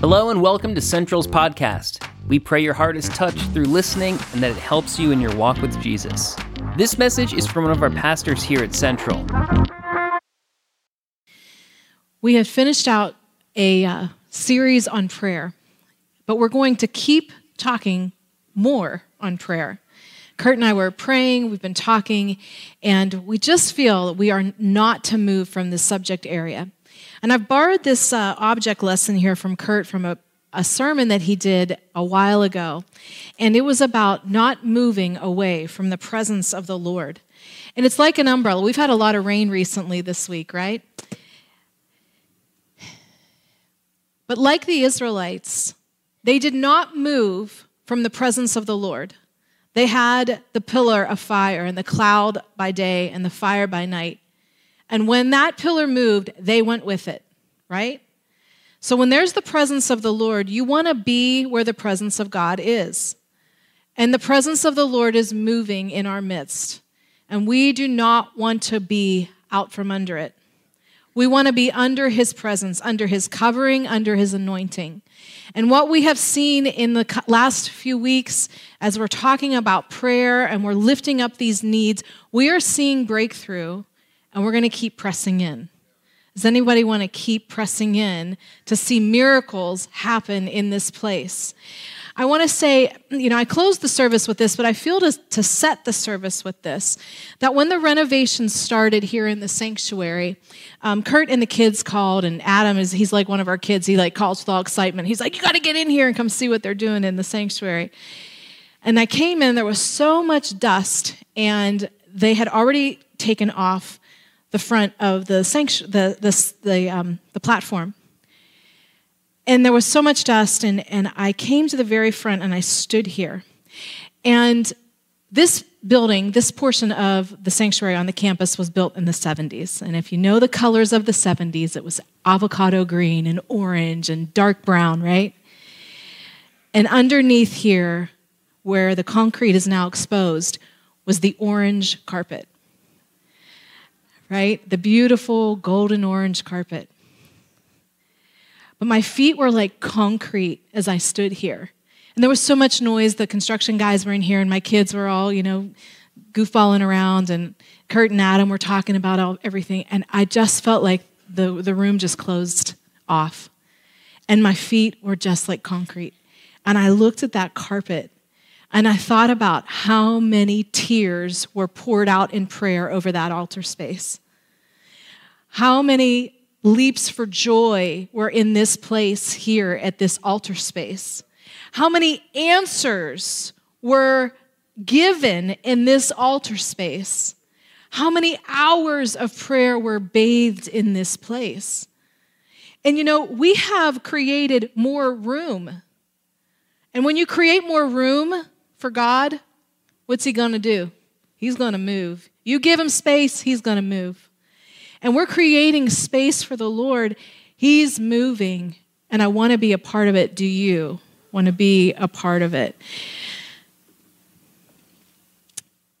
Hello and welcome to Central's podcast. We pray your heart is touched through listening and that it helps you in your walk with Jesus. This message is from one of our pastors here at Central. We have finished out a uh, series on prayer, but we're going to keep talking more on prayer. Kurt and I were praying, we've been talking, and we just feel we are not to move from this subject area. And I've borrowed this uh, object lesson here from Kurt from a, a sermon that he did a while ago. And it was about not moving away from the presence of the Lord. And it's like an umbrella. We've had a lot of rain recently this week, right? But like the Israelites, they did not move from the presence of the Lord. They had the pillar of fire and the cloud by day and the fire by night. And when that pillar moved, they went with it, right? So when there's the presence of the Lord, you want to be where the presence of God is. And the presence of the Lord is moving in our midst. And we do not want to be out from under it. We want to be under his presence, under his covering, under his anointing. And what we have seen in the last few weeks, as we're talking about prayer and we're lifting up these needs, we are seeing breakthrough and we're going to keep pressing in. Does anybody want to keep pressing in to see miracles happen in this place? I want to say, you know, I closed the service with this, but I feel to, to set the service with this that when the renovation started here in the sanctuary, um, Kurt and the kids called, and Adam is, he's like one of our kids. He like calls with all excitement. He's like, you got to get in here and come see what they're doing in the sanctuary. And I came in, there was so much dust, and they had already taken off the front of the sanctu- the the the, um, the platform. And there was so much dust, and, and I came to the very front and I stood here. And this building, this portion of the sanctuary on the campus was built in the 70s. And if you know the colors of the 70s, it was avocado green and orange and dark brown, right? And underneath here, where the concrete is now exposed, was the orange carpet right? The beautiful golden orange carpet. But my feet were like concrete as I stood here. And there was so much noise. The construction guys were in here, and my kids were all, you know, goofballing around. And Kurt and Adam were talking about all, everything. And I just felt like the, the room just closed off. And my feet were just like concrete. And I looked at that carpet and I thought about how many tears were poured out in prayer over that altar space. How many leaps for joy were in this place here at this altar space? How many answers were given in this altar space? How many hours of prayer were bathed in this place? And you know, we have created more room. And when you create more room, for God, what's He going to do? He's going to move. You give Him space, He's going to move. And we're creating space for the Lord. He's moving, and I want to be a part of it. Do you want to be a part of it?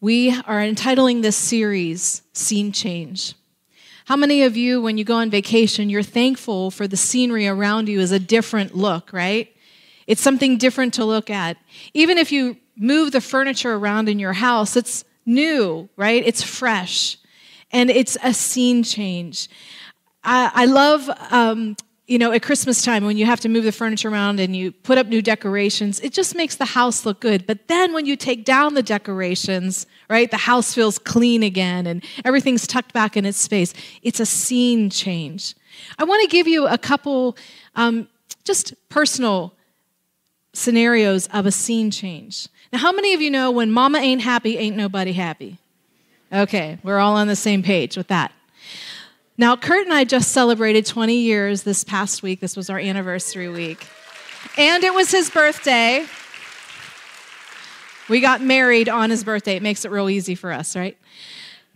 We are entitling this series Scene Change. How many of you, when you go on vacation, you're thankful for the scenery around you is a different look, right? It's something different to look at. Even if you move the furniture around in your house, it's new, right? It's fresh. And it's a scene change. I, I love, um, you know, at Christmas time when you have to move the furniture around and you put up new decorations, it just makes the house look good. But then when you take down the decorations, right, the house feels clean again and everything's tucked back in its space. It's a scene change. I want to give you a couple um, just personal scenarios of a scene change. Now, how many of you know when mama ain't happy, ain't nobody happy? Okay, we're all on the same page with that. Now, Kurt and I just celebrated 20 years this past week. This was our anniversary week. And it was his birthday. We got married on his birthday. It makes it real easy for us, right?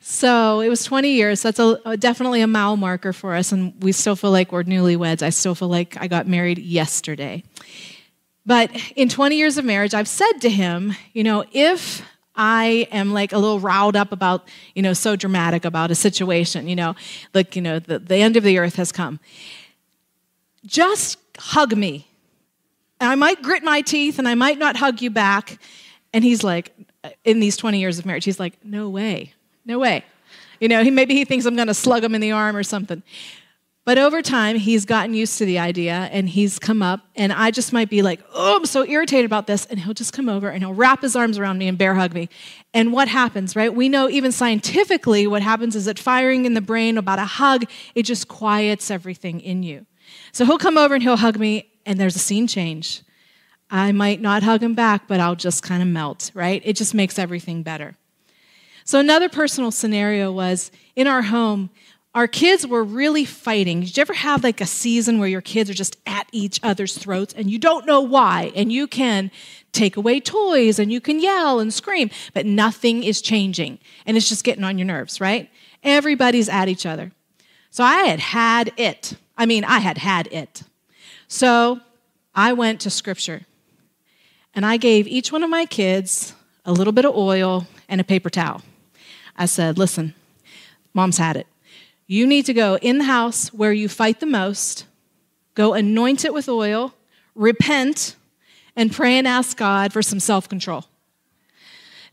So it was 20 years. That's a, a, definitely a mile marker for us, and we still feel like we're newlyweds. I still feel like I got married yesterday. But in 20 years of marriage, I've said to him, you know, if I am like a little riled up about, you know, so dramatic about a situation, you know, like, you know, the, the end of the earth has come, just hug me and I might grit my teeth and I might not hug you back. And he's like, in these 20 years of marriage, he's like, no way, no way. You know, he, maybe he thinks I'm going to slug him in the arm or something. But over time, he's gotten used to the idea and he's come up, and I just might be like, oh, I'm so irritated about this. And he'll just come over and he'll wrap his arms around me and bear hug me. And what happens, right? We know even scientifically what happens is that firing in the brain about a hug, it just quiets everything in you. So he'll come over and he'll hug me, and there's a scene change. I might not hug him back, but I'll just kind of melt, right? It just makes everything better. So, another personal scenario was in our home, our kids were really fighting. Did you ever have like a season where your kids are just at each other's throats and you don't know why? And you can take away toys and you can yell and scream, but nothing is changing and it's just getting on your nerves, right? Everybody's at each other. So I had had it. I mean, I had had it. So I went to scripture and I gave each one of my kids a little bit of oil and a paper towel. I said, listen, mom's had it. You need to go in the house where you fight the most, go anoint it with oil, repent, and pray and ask God for some self control.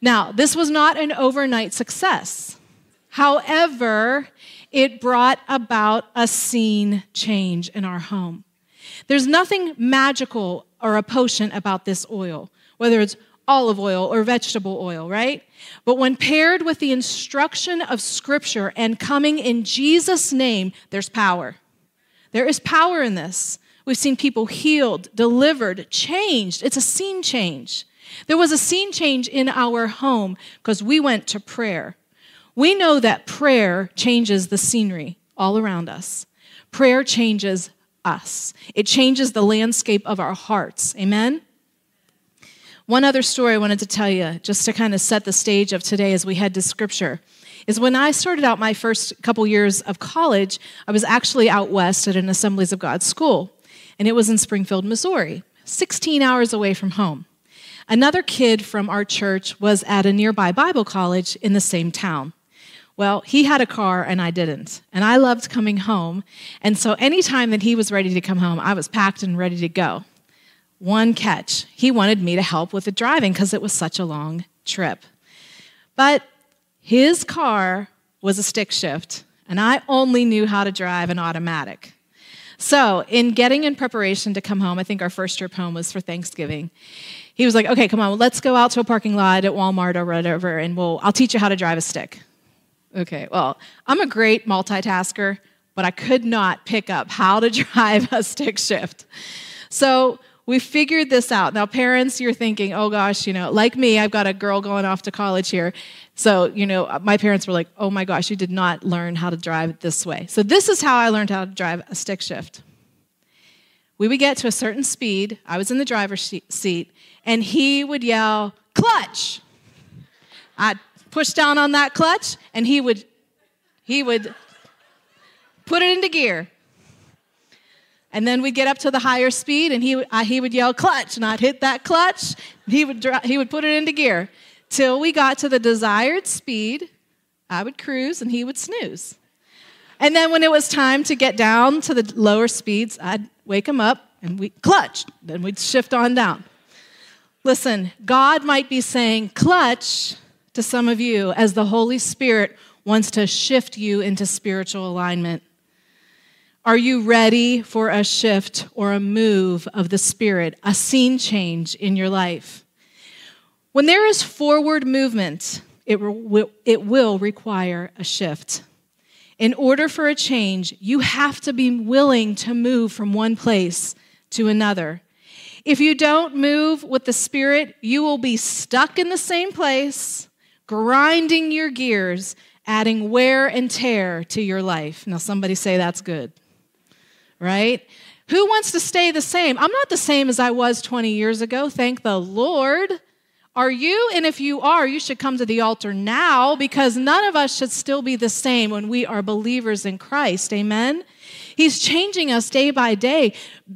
Now, this was not an overnight success. However, it brought about a scene change in our home. There's nothing magical or a potion about this oil, whether it's olive oil or vegetable oil, right? But when paired with the instruction of Scripture and coming in Jesus' name, there's power. There is power in this. We've seen people healed, delivered, changed. It's a scene change. There was a scene change in our home because we went to prayer. We know that prayer changes the scenery all around us. Prayer changes us, it changes the landscape of our hearts. Amen? One other story I wanted to tell you, just to kind of set the stage of today as we head to scripture, is when I started out my first couple years of college, I was actually out west at an Assemblies of God school, and it was in Springfield, Missouri, 16 hours away from home. Another kid from our church was at a nearby Bible college in the same town. Well, he had a car and I didn't. And I loved coming home. And so anytime that he was ready to come home, I was packed and ready to go. One catch he wanted me to help with the driving because it was such a long trip. But his car was a stick shift, and I only knew how to drive an automatic. So, in getting in preparation to come home, I think our first trip home was for Thanksgiving. He was like, "Okay, come on, let's go out to a parking lot at Walmart or whatever, and we'll I'll teach you how to drive a stick." Okay, well, I'm a great multitasker, but I could not pick up how to drive a stick shift. So we figured this out. Now, parents, you're thinking, oh gosh, you know, like me, I've got a girl going off to college here. So, you know, uh, my parents were like, oh my gosh, you did not learn how to drive this way. So, this is how I learned how to drive a stick shift. We would get to a certain speed. I was in the driver's seat, and he would yell, clutch. I'd push down on that clutch, and he would, he would put it into gear. And then we'd get up to the higher speed, and he, uh, he would yell, clutch, and I'd hit that clutch. He would, he would put it into gear. Till we got to the desired speed, I would cruise, and he would snooze. And then when it was time to get down to the lower speeds, I'd wake him up, and we clutch. Then we'd shift on down. Listen, God might be saying clutch to some of you as the Holy Spirit wants to shift you into spiritual alignment. Are you ready for a shift or a move of the Spirit, a scene change in your life? When there is forward movement, it, re- it will require a shift. In order for a change, you have to be willing to move from one place to another. If you don't move with the Spirit, you will be stuck in the same place, grinding your gears, adding wear and tear to your life. Now, somebody say that's good right? Who wants to stay the same? I'm not the same as I was 20 years ago, thank the Lord. Are you? And if you are, you should come to the altar now because none of us should still be the same when we are believers in Christ. Amen? He's changing us day by day,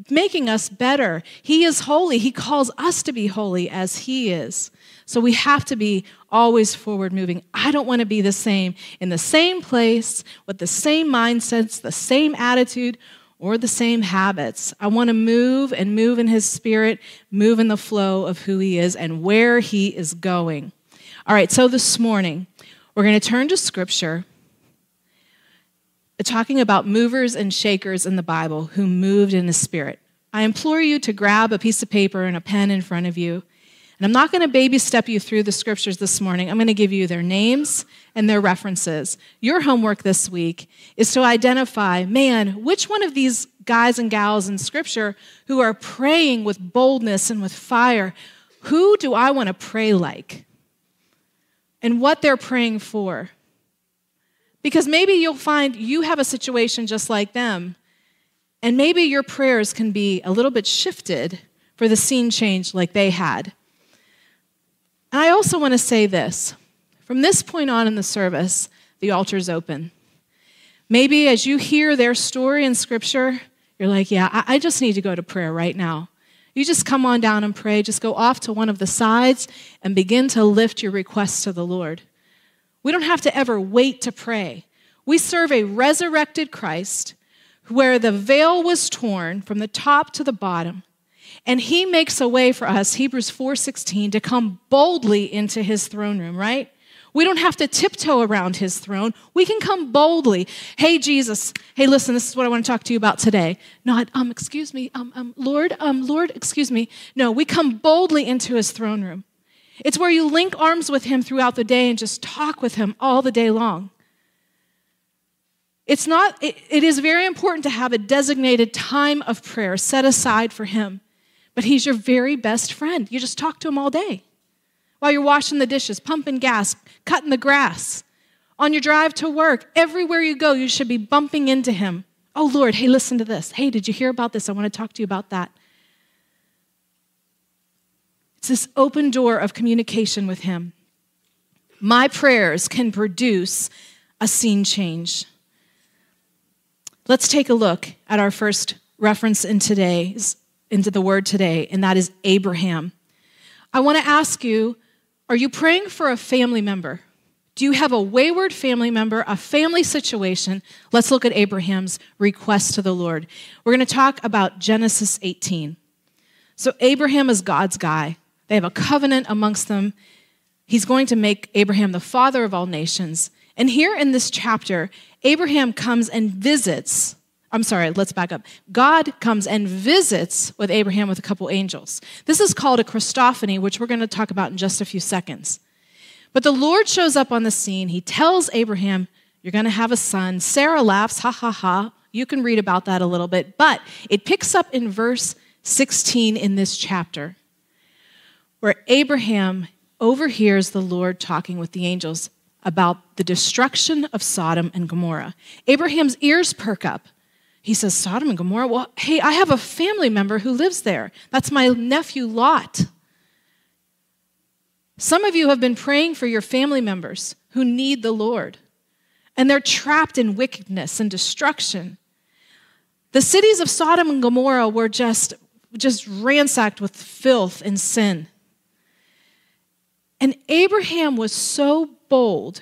making us better. He is holy. He calls us to be holy as He is. So we have to be always forward moving. I don't want to be the same in the same place with the same mindsets, the same attitude, or the same habits. I want to move and move in His Spirit, move in the flow of who He is and where He is going. All right, so this morning, we're going to turn to Scripture talking about movers and shakers in the Bible who moved in the Spirit. I implore you to grab a piece of paper and a pen in front of you. And I'm not going to baby step you through the scriptures this morning. I'm going to give you their names and their references. Your homework this week is to identify, man, which one of these guys and gals in scripture who are praying with boldness and with fire, who do I want to pray like? And what they're praying for. Because maybe you'll find you have a situation just like them, and maybe your prayers can be a little bit shifted for the scene change like they had. And I also want to say this from this point on in the service, the altar is open. Maybe as you hear their story in Scripture, you're like, yeah, I just need to go to prayer right now. You just come on down and pray. Just go off to one of the sides and begin to lift your requests to the Lord. We don't have to ever wait to pray. We serve a resurrected Christ where the veil was torn from the top to the bottom and he makes a way for us Hebrews 4:16 to come boldly into his throne room, right? We don't have to tiptoe around his throne. We can come boldly. Hey, Jesus. Hey, listen, this is what I want to talk to you about today. Not, um, excuse me, um, um, Lord, um, Lord, excuse me. No, we come boldly into his throne room. It's where you link arms with Him throughout the day and just talk with Him all the day long. It's not, it, it is very important to have a designated time of prayer set aside for Him, but He's your very best friend. You just talk to Him all day while you're washing the dishes, pumping gas, cutting the grass, on your drive to work. Everywhere you go, you should be bumping into Him. Oh, Lord, hey, listen to this. Hey, did you hear about this? I want to talk to you about that. It's this open door of communication with Him. My prayers can produce a scene change. Let's take a look at our first reference in today's into the word today, and that is Abraham. I want to ask you, are you praying for a family member? Do you have a wayward family member, a family situation? Let's look at Abraham's request to the Lord. We're going to talk about Genesis 18. So, Abraham is God's guy. They have a covenant amongst them. He's going to make Abraham the father of all nations. And here in this chapter, Abraham comes and visits. I'm sorry, let's back up. God comes and visits with Abraham with a couple angels. This is called a Christophany, which we're going to talk about in just a few seconds. But the Lord shows up on the scene. He tells Abraham, You're going to have a son. Sarah laughs, ha ha ha. You can read about that a little bit. But it picks up in verse 16 in this chapter where Abraham overhears the Lord talking with the angels about the destruction of Sodom and Gomorrah. Abraham's ears perk up. He says, Sodom and Gomorrah? Well, hey, I have a family member who lives there. That's my nephew Lot. Some of you have been praying for your family members who need the Lord, and they're trapped in wickedness and destruction. The cities of Sodom and Gomorrah were just, just ransacked with filth and sin. And Abraham was so bold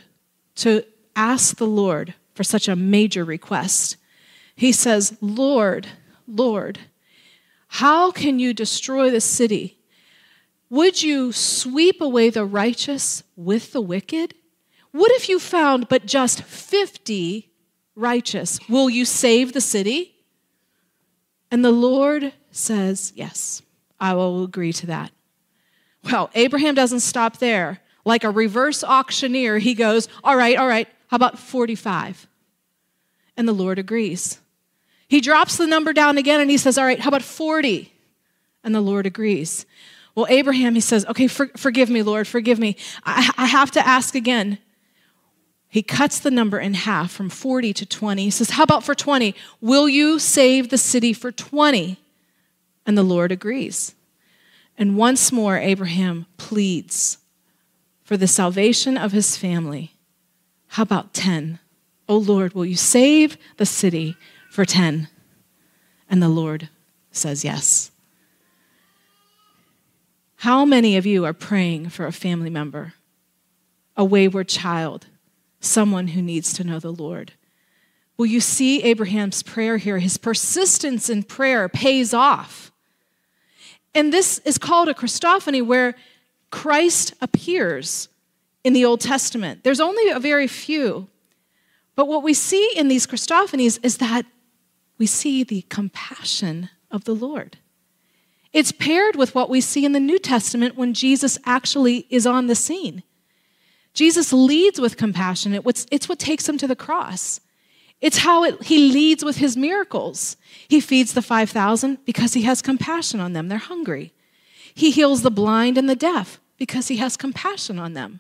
to ask the Lord for such a major request. He says, Lord, Lord, how can you destroy the city? Would you sweep away the righteous with the wicked? What if you found but just 50 righteous? Will you save the city? And the Lord says, Yes, I will agree to that. Well, Abraham doesn't stop there. Like a reverse auctioneer, he goes, All right, all right, how about 45? And the Lord agrees. He drops the number down again and he says, All right, how about 40? And the Lord agrees. Well, Abraham, he says, Okay, for, forgive me, Lord, forgive me. I, I have to ask again. He cuts the number in half from 40 to 20. He says, How about for 20? Will you save the city for 20? And the Lord agrees. And once more, Abraham pleads for the salvation of his family. How about 10? Oh Lord, will you save the city for 10? And the Lord says yes. How many of you are praying for a family member, a wayward child, someone who needs to know the Lord? Will you see Abraham's prayer here. His persistence in prayer pays off. And this is called a Christophany, where Christ appears in the Old Testament. There's only a very few. But what we see in these Christophanies is that we see the compassion of the Lord. It's paired with what we see in the New Testament when Jesus actually is on the scene. Jesus leads with compassion, it's what takes him to the cross. It's how it, he leads with his miracles. He feeds the 5,000 because he has compassion on them. They're hungry. He heals the blind and the deaf because he has compassion on them.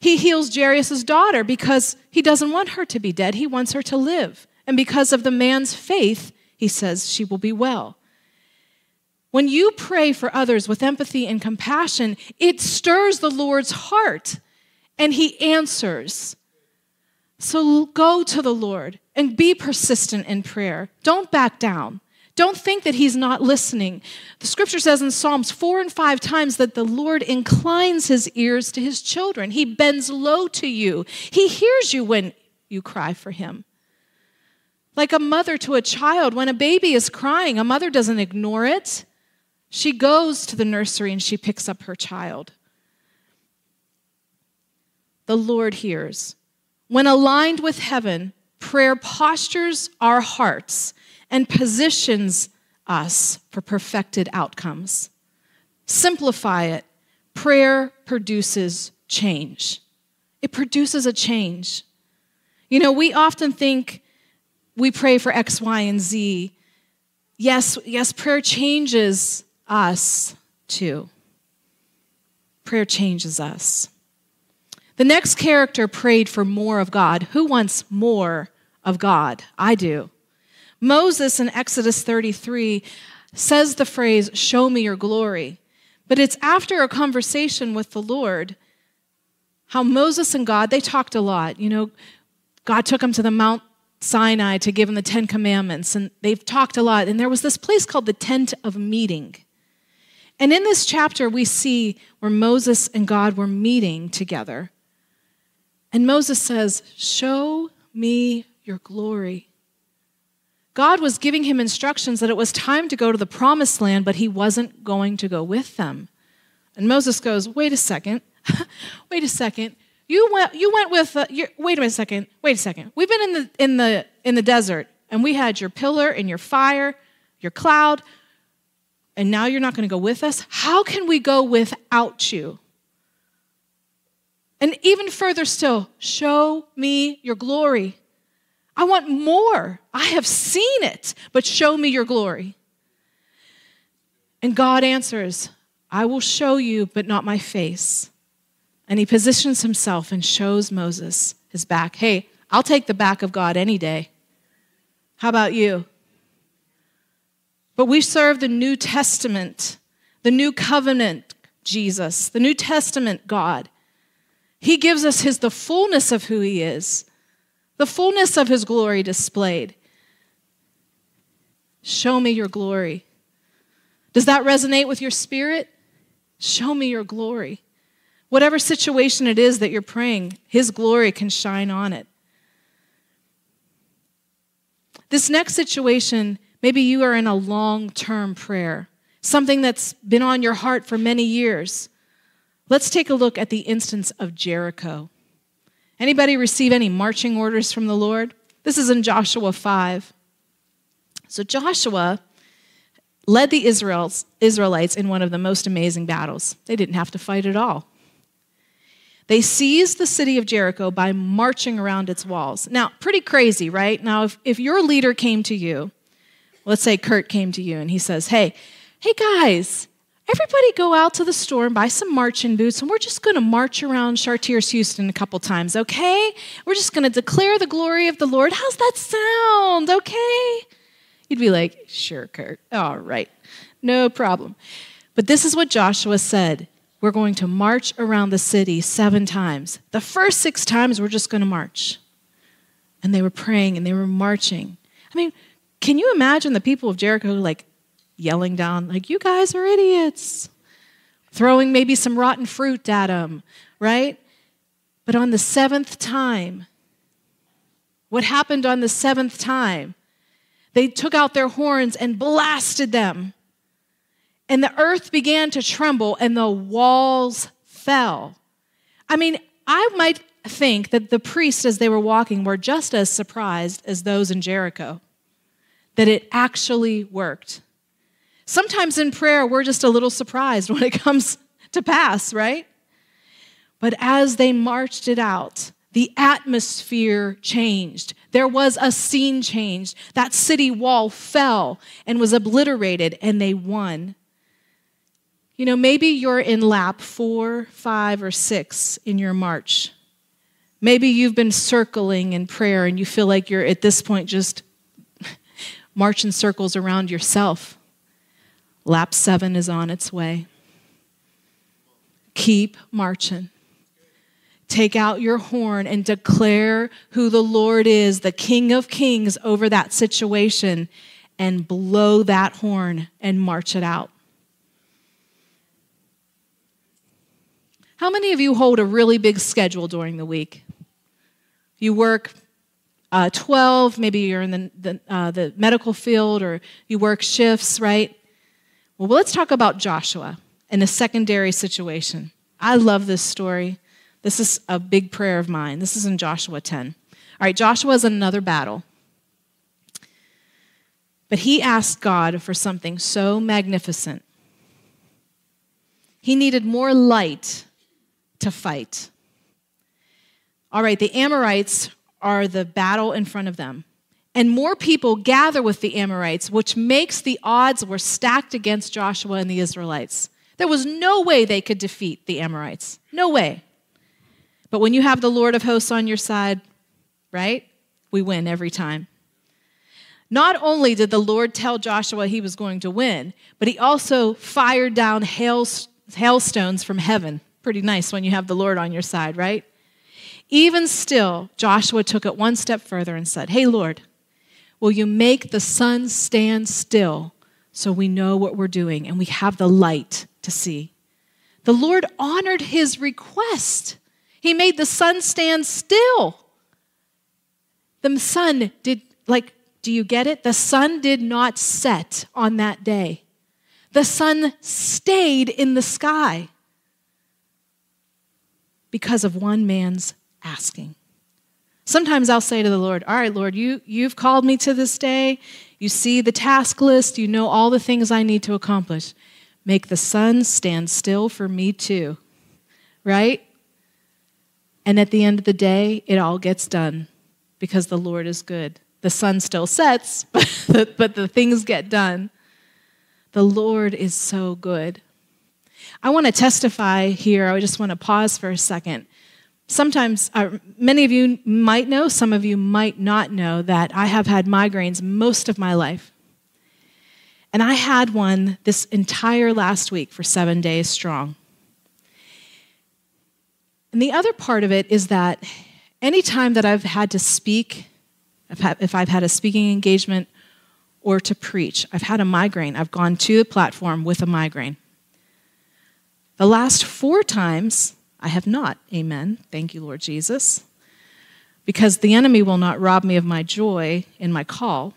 He heals Jairus' daughter because he doesn't want her to be dead. He wants her to live. And because of the man's faith, he says she will be well. When you pray for others with empathy and compassion, it stirs the Lord's heart and he answers. So go to the Lord and be persistent in prayer. Don't back down. Don't think that he's not listening. The scripture says in Psalms four and five times that the Lord inclines his ears to his children. He bends low to you. He hears you when you cry for him. Like a mother to a child, when a baby is crying, a mother doesn't ignore it. She goes to the nursery and she picks up her child. The Lord hears. When aligned with heaven, prayer postures our hearts and positions us for perfected outcomes. Simplify it. Prayer produces change. It produces a change. You know, we often think we pray for X, Y, and Z. Yes, yes, prayer changes us too. Prayer changes us. The next character prayed for more of God. Who wants more of God? I do. Moses in Exodus 33 says the phrase, Show me your glory. But it's after a conversation with the Lord how Moses and God, they talked a lot. You know, God took him to the Mount Sinai to give him the Ten Commandments, and they've talked a lot. And there was this place called the Tent of Meeting. And in this chapter, we see where Moses and God were meeting together. And Moses says, Show me your glory. God was giving him instructions that it was time to go to the promised land, but he wasn't going to go with them. And Moses goes, Wait a second. wait a second. You went, you went with, uh, wait a minute, second. Wait a second. We've been in the, in, the, in the desert, and we had your pillar and your fire, your cloud, and now you're not going to go with us? How can we go without you? And even further still, show me your glory. I want more. I have seen it, but show me your glory. And God answers, I will show you, but not my face. And he positions himself and shows Moses his back. Hey, I'll take the back of God any day. How about you? But we serve the New Testament, the New Covenant Jesus, the New Testament God. He gives us his the fullness of who he is, the fullness of his glory displayed. Show me your glory. Does that resonate with your spirit? Show me your glory. Whatever situation it is that you're praying, his glory can shine on it. This next situation Maybe you are in a long term prayer, something that's been on your heart for many years. Let's take a look at the instance of Jericho. Anybody receive any marching orders from the Lord? This is in Joshua 5. So Joshua led the Israelites in one of the most amazing battles. They didn't have to fight at all. They seized the city of Jericho by marching around its walls. Now, pretty crazy, right? Now, if, if your leader came to you Let's say Kurt came to you and he says, Hey, hey guys, everybody go out to the store and buy some marching boots, and we're just going to march around Chartiers Houston a couple times, okay? We're just going to declare the glory of the Lord. How's that sound, okay? You'd be like, Sure, Kurt. All right, no problem. But this is what Joshua said. We're going to march around the city seven times. The first six times, we're just going to march. And they were praying and they were marching. I mean, can you imagine the people of Jericho like yelling down, like, you guys are idiots? Throwing maybe some rotten fruit at them, right? But on the seventh time, What happened on the seventh time? They took out their horns and blasted them. And the earth began to tremble and the walls fell. I mean, I might think that the priests, as they were walking, were just as surprised as those in Jericho that it actually worked. Sometimes in prayer, we're just a little surprised when it comes to pass, right? But as they marched it out, the atmosphere changed. There was a scene change. That city wall fell and was obliterated, and they won. You know, maybe you're in lap four, five, or six in your march. Maybe you've been circling in prayer and you feel like you're at this point just marching circles around yourself. Lap seven is on its way. Keep marching. Take out your horn and declare who the Lord is, the King of Kings, over that situation, and blow that horn and march it out. How many of you hold a really big schedule during the week? You work uh, 12, maybe you're in the, the, uh, the medical field or you work shifts, right? Well, let's talk about Joshua in a secondary situation. I love this story. This is a big prayer of mine. This is in Joshua 10. All right, Joshua is another battle. But he asked God for something so magnificent. He needed more light to fight. All right, the Amorites are the battle in front of them. And more people gather with the Amorites, which makes the odds were stacked against Joshua and the Israelites. There was no way they could defeat the Amorites. No way. But when you have the Lord of hosts on your side, right? We win every time. Not only did the Lord tell Joshua he was going to win, but he also fired down hail, hailstones from heaven. Pretty nice when you have the Lord on your side, right? Even still, Joshua took it one step further and said, Hey, Lord, will you make the sun stand still so we know what we're doing and we have the light to see? The Lord honored his request. He made the sun stand still. The sun did, like, do you get it? The sun did not set on that day. The sun stayed in the sky because of one man's asking. Sometimes I'll say to the Lord, All right, Lord, you, you've called me to this day. You see the task list. You know all the things I need to accomplish. Make the sun stand still for me too. Right? And at the end of the day, it all gets done because the Lord is good. The sun still sets, but, but the things get done. The Lord is so good. I want to testify here. I just want to pause for a second. Sometimes, uh, many of you might know, some of you might not know that I have had migraines most of my life. And I had one this entire last week for seven days strong. And the other part of it is that anytime that I've had to speak, if I've had a speaking engagement or to preach, I've had a migraine. I've gone to the platform with a migraine. The last four times, I have not. Amen. Thank you, Lord Jesus. Because the enemy will not rob me of my joy in my call.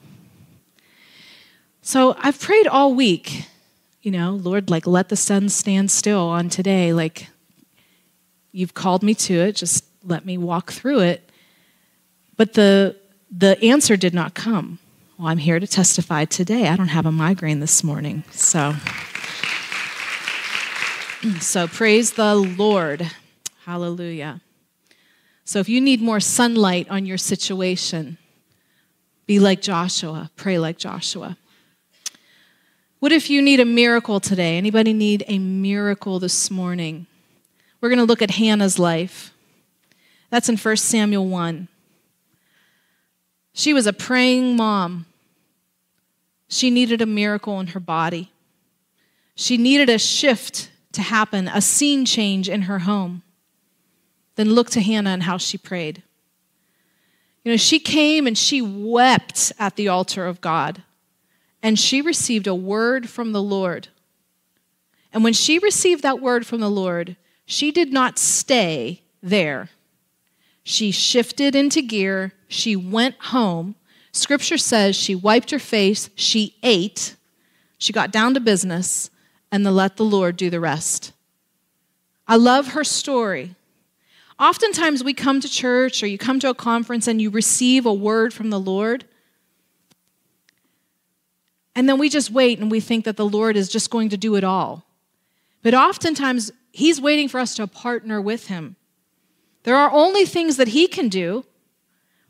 So I've prayed all week, you know, Lord, like, let the sun stand still on today. Like, You've called me to it. Just let me walk through it. But the, the answer did not come. Well, I'm here to testify today. I don't have a migraine this morning. So, so praise the Lord. Hallelujah. So if you need more sunlight on your situation, be like Joshua, pray like Joshua. What if you need a miracle today? Anybody need a miracle this morning? We're going to look at Hannah's life. That's in 1 Samuel 1. She was a praying mom. She needed a miracle in her body. She needed a shift to happen, a scene change in her home. Then look to Hannah and how she prayed. You know, she came and she wept at the altar of God, and she received a word from the Lord. And when she received that word from the Lord, she did not stay there. She shifted into gear. She went home. Scripture says she wiped her face, she ate, she got down to business, and then let the Lord do the rest. I love her story. Oftentimes, we come to church or you come to a conference and you receive a word from the Lord. And then we just wait and we think that the Lord is just going to do it all. But oftentimes, He's waiting for us to partner with Him. There are only things that He can do,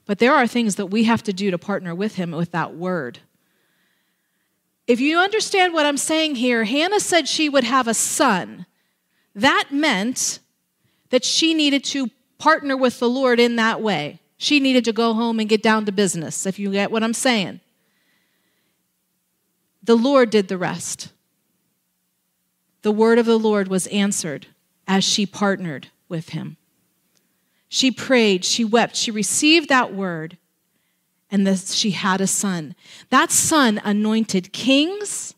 but there are things that we have to do to partner with Him with that word. If you understand what I'm saying here, Hannah said she would have a son. That meant that she needed to partner with the Lord in that way. She needed to go home and get down to business, if you get what I'm saying. The Lord did the rest. The word of the Lord was answered as she partnered with him. She prayed, she wept, she received that word, and this, she had a son. That son anointed kings,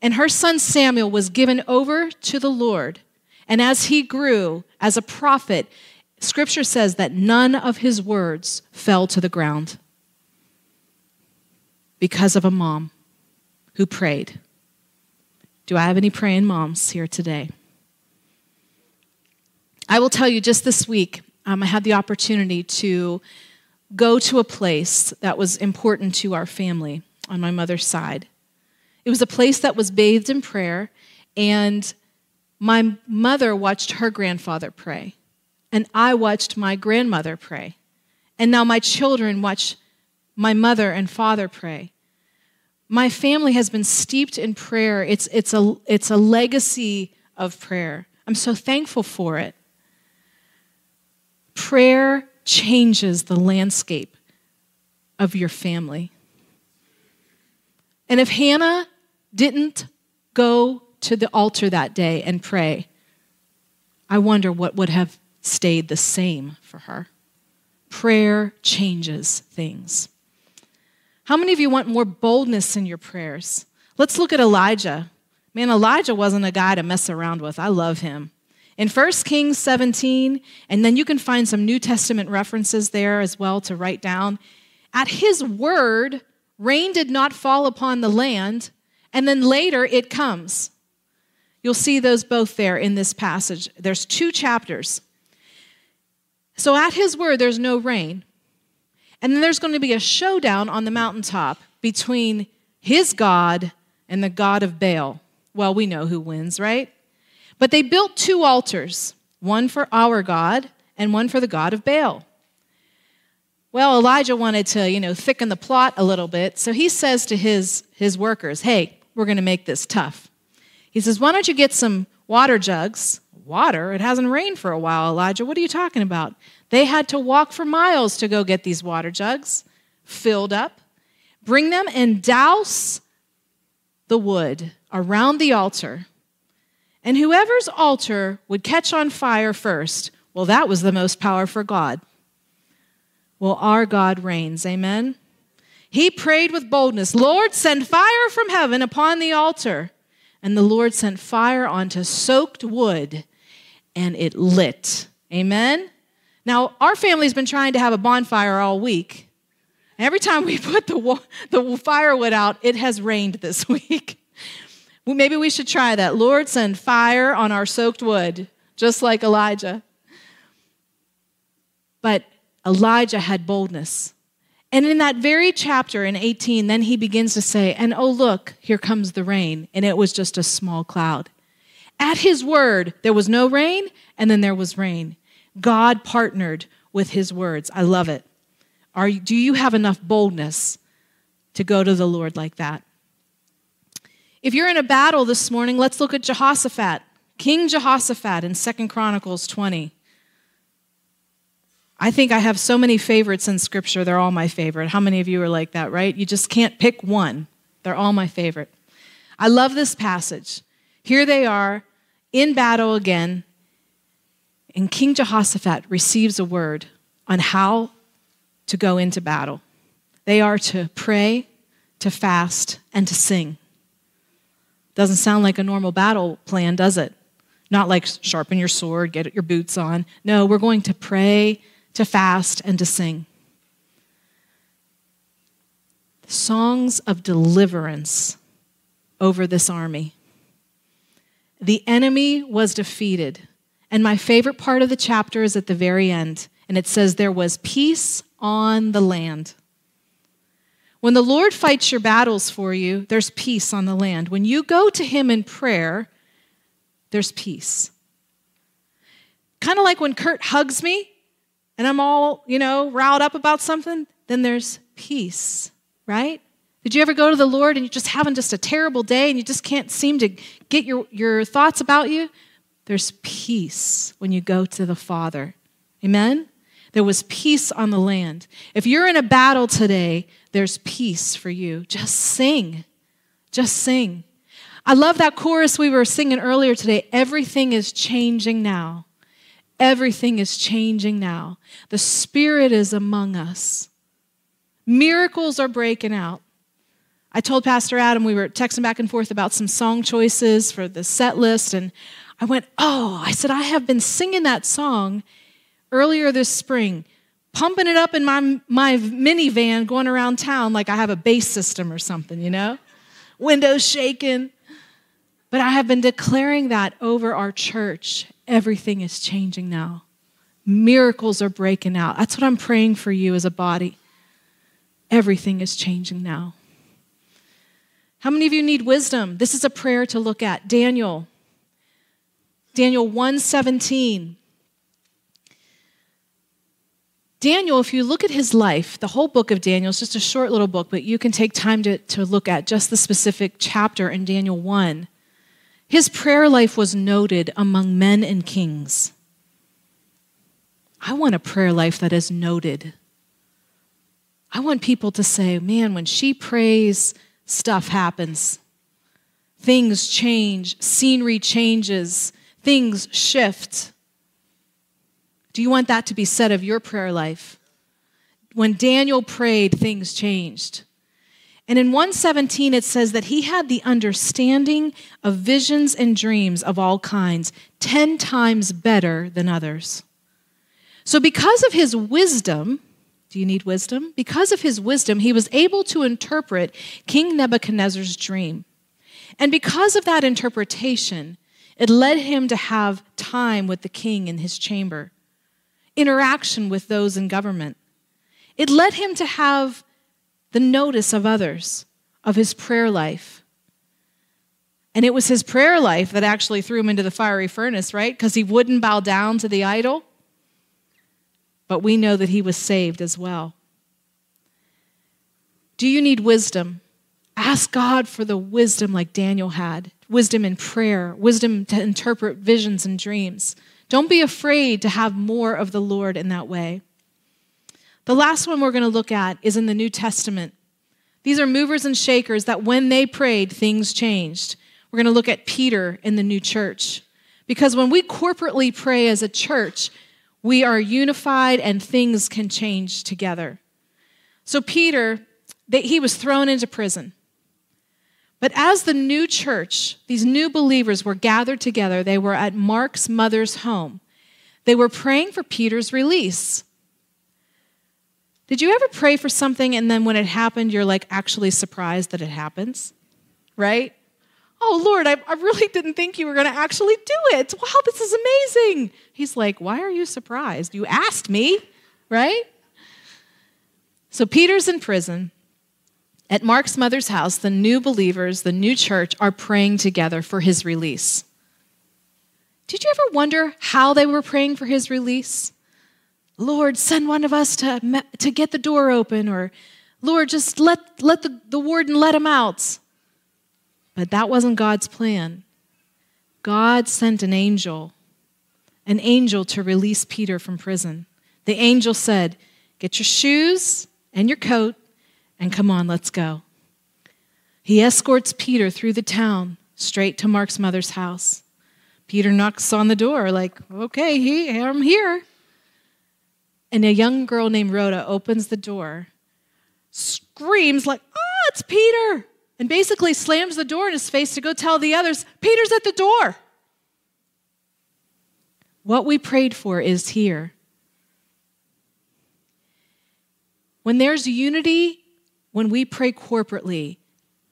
and her son Samuel was given over to the Lord and as he grew as a prophet, scripture says that none of his words fell to the ground because of a mom who prayed. Do I have any praying moms here today? I will tell you just this week, um, I had the opportunity to go to a place that was important to our family on my mother's side. It was a place that was bathed in prayer, and my mother watched her grandfather pray, and I watched my grandmother pray. And now my children watch my mother and father pray. My family has been steeped in prayer. It's, it's, a, it's a legacy of prayer. I'm so thankful for it. Prayer changes the landscape of your family. And if Hannah didn't go to the altar that day and pray, I wonder what would have stayed the same for her. Prayer changes things. How many of you want more boldness in your prayers? Let's look at Elijah. Man, Elijah wasn't a guy to mess around with. I love him. In 1 Kings 17, and then you can find some New Testament references there as well to write down. At his word, rain did not fall upon the land, and then later it comes. You'll see those both there in this passage. There's two chapters. So at his word, there's no rain. And then there's going to be a showdown on the mountaintop between his God and the God of Baal. Well, we know who wins, right? But they built two altars one for our God and one for the God of Baal. Well, Elijah wanted to, you know, thicken the plot a little bit, so he says to his, his workers, hey, we're going to make this tough. He says, Why don't you get some water jugs? Water? It hasn't rained for a while, Elijah. What are you talking about? They had to walk for miles to go get these water jugs filled up, bring them and douse the wood around the altar. And whoever's altar would catch on fire first, well, that was the most power for God. Well, our God reigns. Amen. He prayed with boldness Lord, send fire from heaven upon the altar. And the Lord sent fire onto soaked wood and it lit. Amen? Now, our family's been trying to have a bonfire all week. Every time we put the, the firewood out, it has rained this week. Well, maybe we should try that. Lord, send fire on our soaked wood, just like Elijah. But Elijah had boldness. And in that very chapter in 18, then he begins to say, And oh, look, here comes the rain. And it was just a small cloud. At his word, there was no rain, and then there was rain. God partnered with his words. I love it. Are, do you have enough boldness to go to the Lord like that? If you're in a battle this morning, let's look at Jehoshaphat, King Jehoshaphat in Second Chronicles 20. I think I have so many favorites in Scripture, they're all my favorite. How many of you are like that, right? You just can't pick one, they're all my favorite. I love this passage. Here they are in battle again, and King Jehoshaphat receives a word on how to go into battle. They are to pray, to fast, and to sing. Doesn't sound like a normal battle plan, does it? Not like sharpen your sword, get your boots on. No, we're going to pray to fast, and to sing. Songs of deliverance over this army. The enemy was defeated. And my favorite part of the chapter is at the very end, and it says, There was peace on the land. When the Lord fights your battles for you, there's peace on the land. When you go to Him in prayer, there's peace. Kind of like when Kurt hugs me and I'm all, you know, riled up about something, then there's peace, right? Did you ever go to the Lord and you're just having just a terrible day and you just can't seem to get your, your thoughts about you? There's peace when you go to the Father. Amen? There was peace on the land. If you're in a battle today, there's peace for you. Just sing. Just sing. I love that chorus we were singing earlier today. Everything is changing now. Everything is changing now. The Spirit is among us. Miracles are breaking out. I told Pastor Adam, we were texting back and forth about some song choices for the set list, and I went, Oh, I said, I have been singing that song earlier this spring, pumping it up in my, my minivan going around town like I have a bass system or something, you know? Windows shaking. But I have been declaring that over our church. Everything is changing now. Miracles are breaking out. That's what I'm praying for you as a body. Everything is changing now. How many of you need wisdom? This is a prayer to look at. Daniel. Daniel 117. Daniel, if you look at his life, the whole book of Daniel is just a short little book, but you can take time to, to look at just the specific chapter in Daniel 1. His prayer life was noted among men and kings. I want a prayer life that is noted. I want people to say, man, when she prays, stuff happens. Things change, scenery changes, things shift. Do you want that to be said of your prayer life? When Daniel prayed, things changed. And in 117, it says that he had the understanding of visions and dreams of all kinds 10 times better than others. So, because of his wisdom, do you need wisdom? Because of his wisdom, he was able to interpret King Nebuchadnezzar's dream. And because of that interpretation, it led him to have time with the king in his chamber interaction with those in government. It led him to have the notice of others, of his prayer life. And it was his prayer life that actually threw him into the fiery furnace, right? Because he wouldn't bow down to the idol. But we know that he was saved as well. Do you need wisdom? Ask God for the wisdom like Daniel had wisdom in prayer, wisdom to interpret visions and dreams. Don't be afraid to have more of the Lord in that way. The last one we're going to look at is in the New Testament. These are movers and shakers that when they prayed, things changed. We're going to look at Peter in the new church. Because when we corporately pray as a church, we are unified and things can change together. So, Peter, he was thrown into prison. But as the new church, these new believers were gathered together, they were at Mark's mother's home. They were praying for Peter's release. Did you ever pray for something and then when it happened, you're like actually surprised that it happens? Right? Oh, Lord, I, I really didn't think you were going to actually do it. Wow, this is amazing. He's like, Why are you surprised? You asked me, right? So Peter's in prison. At Mark's mother's house, the new believers, the new church, are praying together for his release. Did you ever wonder how they were praying for his release? Lord, send one of us to, to get the door open, or Lord, just let, let the, the warden let him out. But that wasn't God's plan. God sent an angel, an angel to release Peter from prison. The angel said, Get your shoes and your coat and come on, let's go. He escorts Peter through the town straight to Mark's mother's house. Peter knocks on the door, like, okay, he, I'm here. And a young girl named Rhoda opens the door, screams, like, oh, it's Peter, and basically slams the door in his face to go tell the others, Peter's at the door. What we prayed for is here. When there's unity, when we pray corporately,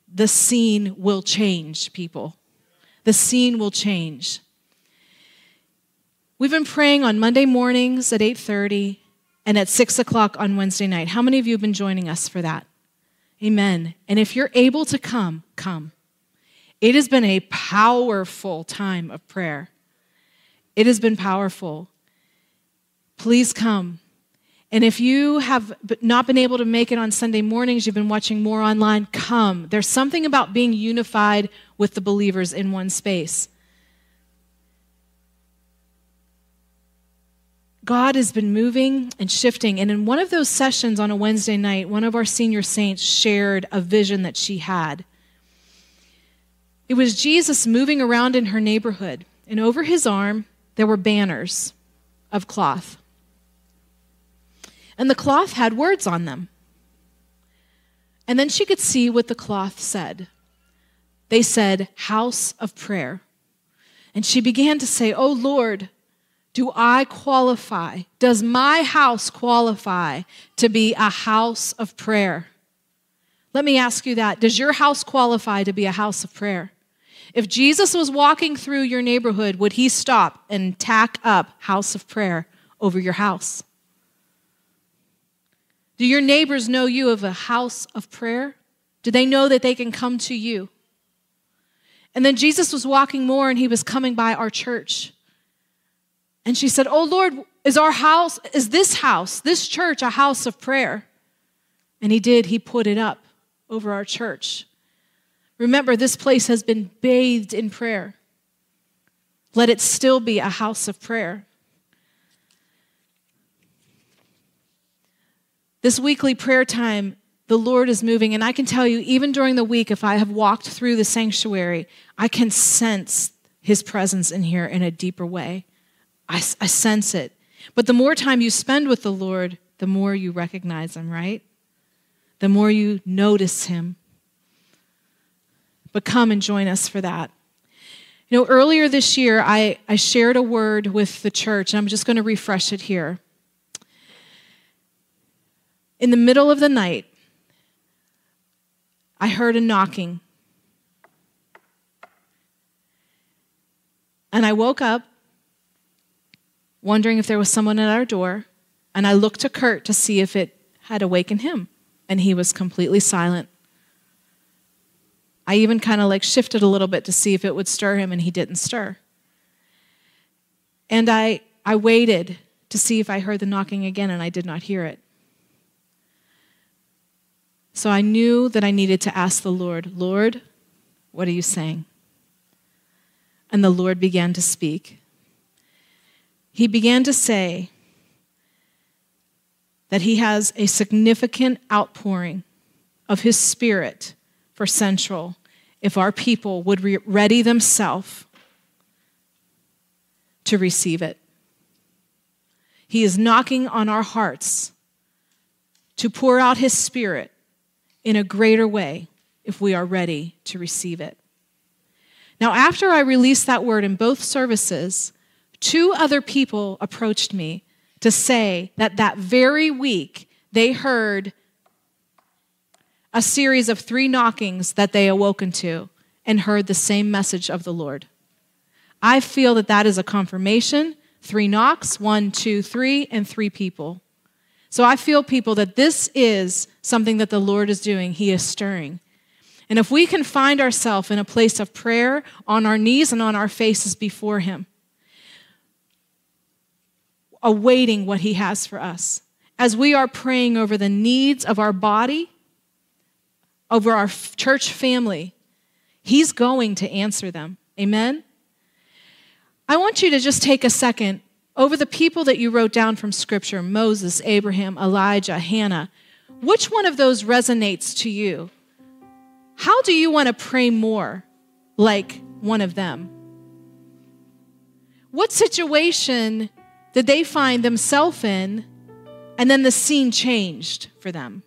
the scene will change, people. The scene will change. We've been praying on Monday mornings at 8:30 and at 6 o'clock on Wednesday night. How many of you have been joining us for that? Amen. And if you're able to come, come. It has been a powerful time of prayer. It has been powerful. Please come. And if you have not been able to make it on Sunday mornings, you've been watching more online, come. There's something about being unified with the believers in one space. God has been moving and shifting. And in one of those sessions on a Wednesday night, one of our senior saints shared a vision that she had. It was Jesus moving around in her neighborhood, and over his arm, there were banners of cloth and the cloth had words on them. And then she could see what the cloth said. They said, House of Prayer. And she began to say, Oh Lord, do I qualify? Does my house qualify to be a house of prayer? Let me ask you that. Does your house qualify to be a house of prayer? If Jesus was walking through your neighborhood, would he stop and tack up house of prayer over your house? Do your neighbors know you of a house of prayer? Do they know that they can come to you? And then Jesus was walking more and he was coming by our church. And she said, Oh Lord, is our house, is this house, this church, a house of prayer? And he did, he put it up over our church. Remember, this place has been bathed in prayer. Let it still be a house of prayer. This weekly prayer time, the Lord is moving. And I can tell you, even during the week, if I have walked through the sanctuary, I can sense his presence in here in a deeper way. I, I sense it. But the more time you spend with the Lord, the more you recognize him, right? The more you notice him. But come and join us for that. You know, earlier this year, I, I shared a word with the church, and I'm just going to refresh it here. In the middle of the night, I heard a knocking. And I woke up wondering if there was someone at our door. And I looked to Kurt to see if it had awakened him. And he was completely silent. I even kind of like shifted a little bit to see if it would stir him, and he didn't stir. And I, I waited to see if I heard the knocking again, and I did not hear it. So I knew that I needed to ask the Lord, Lord, what are you saying? And the Lord began to speak. He began to say that He has a significant outpouring of His Spirit for Central if our people would re- ready themselves to receive it. He is knocking on our hearts to pour out His Spirit in a greater way if we are ready to receive it. Now, after I released that word in both services, two other people approached me to say that that very week they heard a series of three knockings that they awoken to and heard the same message of the Lord. I feel that that is a confirmation. Three knocks, one, two, three, and three people. So I feel, people, that this is something that the Lord is doing. He is stirring. And if we can find ourselves in a place of prayer, on our knees and on our faces before Him, awaiting what He has for us, as we are praying over the needs of our body, over our church family, He's going to answer them. Amen? I want you to just take a second over the people that you wrote down from Scripture Moses, Abraham, Elijah, Hannah which one of those resonates to you? How do you want to pray more like one of them? What situation did they find themselves in and then the scene changed for them?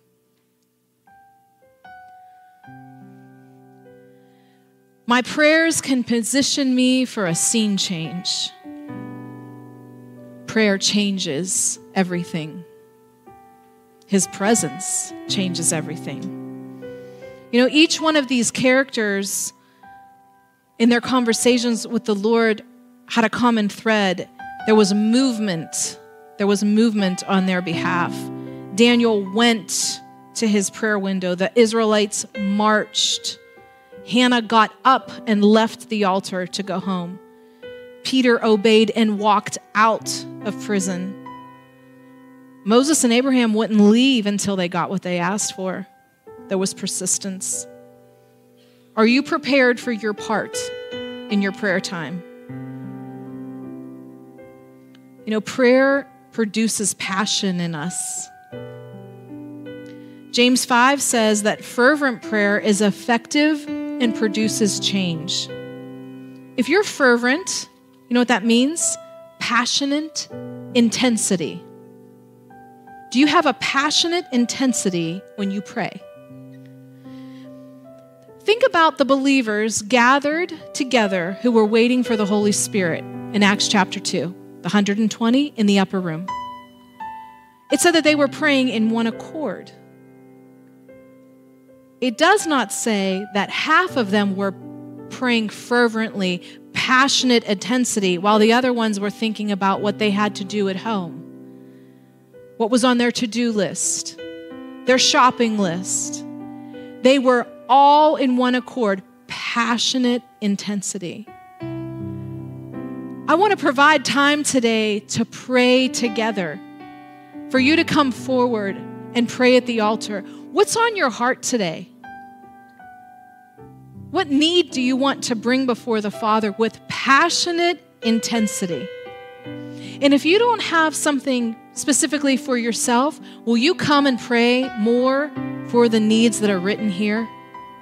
My prayers can position me for a scene change prayer changes everything. his presence changes everything. You know, each one of these characters in their conversations with the Lord had a common thread. There was movement. There was movement on their behalf. Daniel went to his prayer window. The Israelites marched. Hannah got up and left the altar to go home. Peter obeyed and walked out of prison. Moses and Abraham wouldn't leave until they got what they asked for. There was persistence. Are you prepared for your part in your prayer time? You know, prayer produces passion in us. James 5 says that fervent prayer is effective and produces change. If you're fervent, you know what that means? Passionate intensity. Do you have a passionate intensity when you pray? Think about the believers gathered together who were waiting for the Holy Spirit in Acts chapter 2, the 120 in the upper room. It said that they were praying in one accord. It does not say that half of them were praying fervently, passionate intensity, while the other ones were thinking about what they had to do at home, what was on their to do list, their shopping list. They were all in one accord, passionate intensity. I want to provide time today to pray together, for you to come forward and pray at the altar. What's on your heart today? What need do you want to bring before the Father with passionate intensity? And if you don't have something specifically for yourself, will you come and pray more for the needs that are written here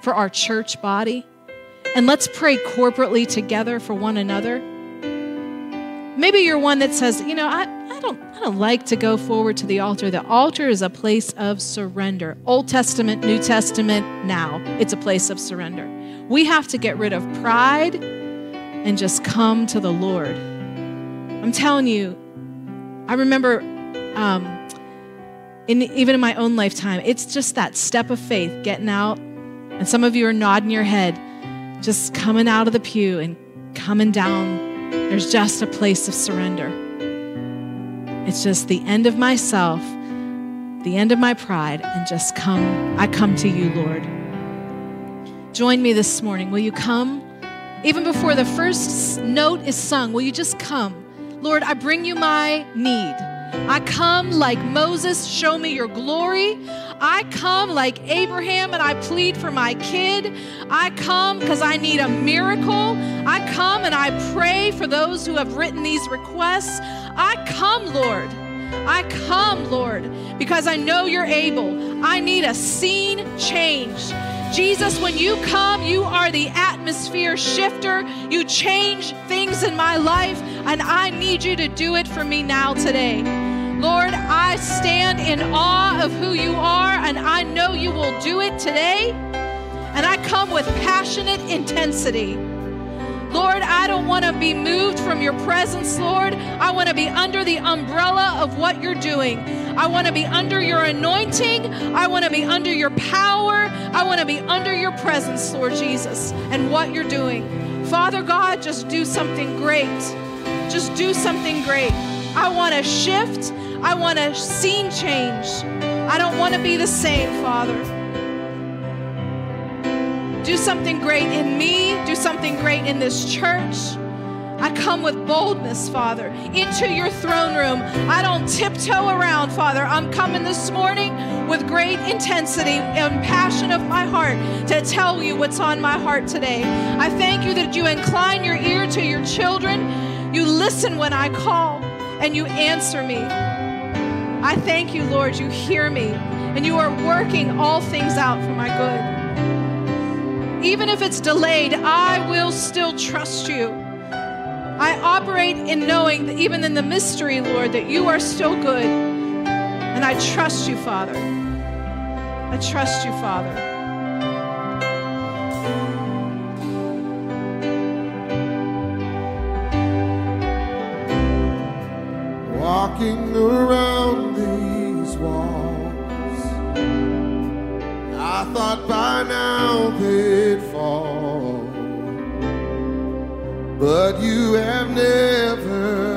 for our church body? And let's pray corporately together for one another. Maybe you're one that says, you know, I, I don't I don't like to go forward to the altar. The altar is a place of surrender. Old Testament, New Testament, now. It's a place of surrender. We have to get rid of pride and just come to the Lord. I'm telling you, I remember um, in, even in my own lifetime, it's just that step of faith getting out. And some of you are nodding your head, just coming out of the pew and coming down. There's just a place of surrender. It's just the end of myself, the end of my pride, and just come. I come to you, Lord join me this morning? Will you come? Even before the first note is sung, will you just come? Lord, I bring you my need. I come like Moses, show me your glory. I come like Abraham and I plead for my kid. I come because I need a miracle. I come and I pray for those who have written these requests. I come, Lord. I come, Lord, because I know you're able. I need a scene change. Jesus, when you come, you are the atmosphere shifter. You change things in my life, and I need you to do it for me now today. Lord, I stand in awe of who you are, and I know you will do it today. And I come with passionate intensity. Lord, I don't want to be moved from your presence, Lord. I want to be under the umbrella of what you're doing. I want to be under your anointing. I want to be under your power. I want to be under your presence, Lord Jesus, and what you're doing. Father God, just do something great. Just do something great. I want to shift. I want a scene change. I don't want to be the same, Father. Do something great in me. Do something great in this church. I come with boldness, Father, into your throne room. I don't tiptoe around, Father. I'm coming this morning with great intensity and passion of my heart to tell you what's on my heart today. I thank you that you incline your ear to your children. You listen when I call and you answer me. I thank you, Lord, you hear me and you are working all things out for my good even if it's delayed, I will still trust you. I operate in knowing that even in the mystery, Lord, that you are still good. And I trust you, Father. I trust you, Father. walking around these walls. I thought by now but you have never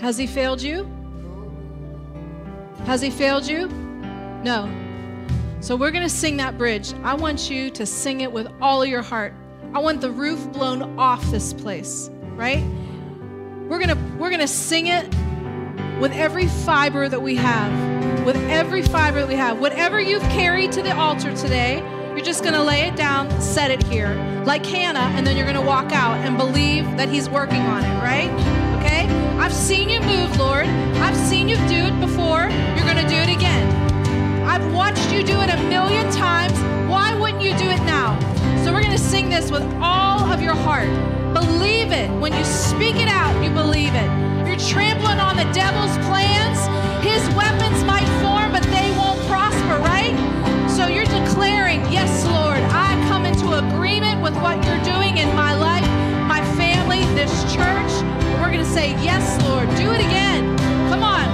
Has he failed you? Has he failed you? No. So we're going to sing that bridge. I want you to sing it with all of your heart. I want the roof blown off this place, right? We're going to we're going to sing it with every fiber that we have. With every fiber that we have. Whatever you've carried to the altar today, you're just going to lay it down, set it here, like Hannah, and then you're going to walk out and believe that he's working on it, right? I've seen you move, Lord. I've seen you do it before. You're going to do it again. I've watched you do it a million times. Why wouldn't you do it now? So we're going to sing this with all of your heart. Believe it. When you speak it out, you believe it. You're trampling on the devil's plans. His weapons might form, but they won't prosper, right? So you're declaring, Yes, Lord, I come into agreement with what you're doing in my life, my family, this church. Going to say, Yes, Lord, do it again. Come on.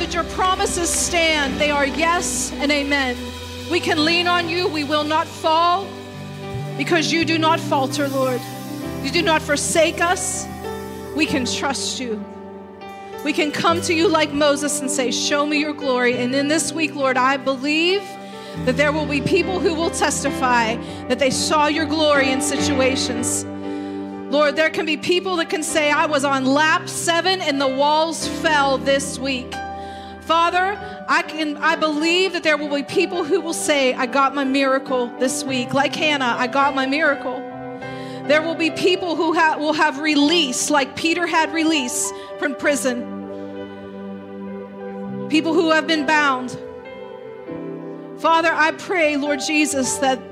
That your promises stand. They are yes and amen. We can lean on you. We will not fall because you do not falter, Lord. You do not forsake us. We can trust you. We can come to you like Moses and say, Show me your glory. And in this week, Lord, I believe that there will be people who will testify that they saw your glory in situations. Lord, there can be people that can say, I was on lap seven and the walls fell this week. Father, I can I believe that there will be people who will say, I got my miracle this week. Like Hannah, I got my miracle. There will be people who ha- will have release, like Peter had release from prison. People who have been bound. Father, I pray, Lord Jesus, that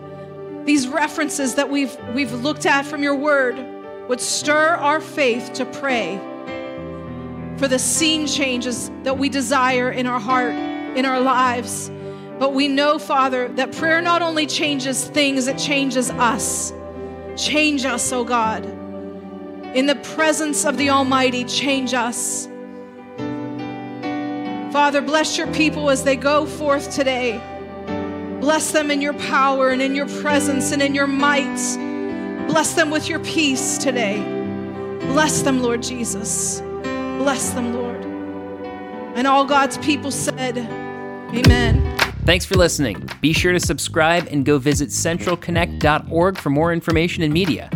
these references that we've we've looked at from your word would stir our faith to pray for the scene changes that we desire in our heart, in our lives. But we know, Father, that prayer not only changes things, it changes us. Change us, oh God. In the presence of the Almighty, change us. Father, bless your people as they go forth today. Bless them in your power and in your presence and in your might. Bless them with your peace today. Bless them, Lord Jesus. Bless them, Lord. And all God's people said, Amen. Thanks for listening. Be sure to subscribe and go visit centralconnect.org for more information and media.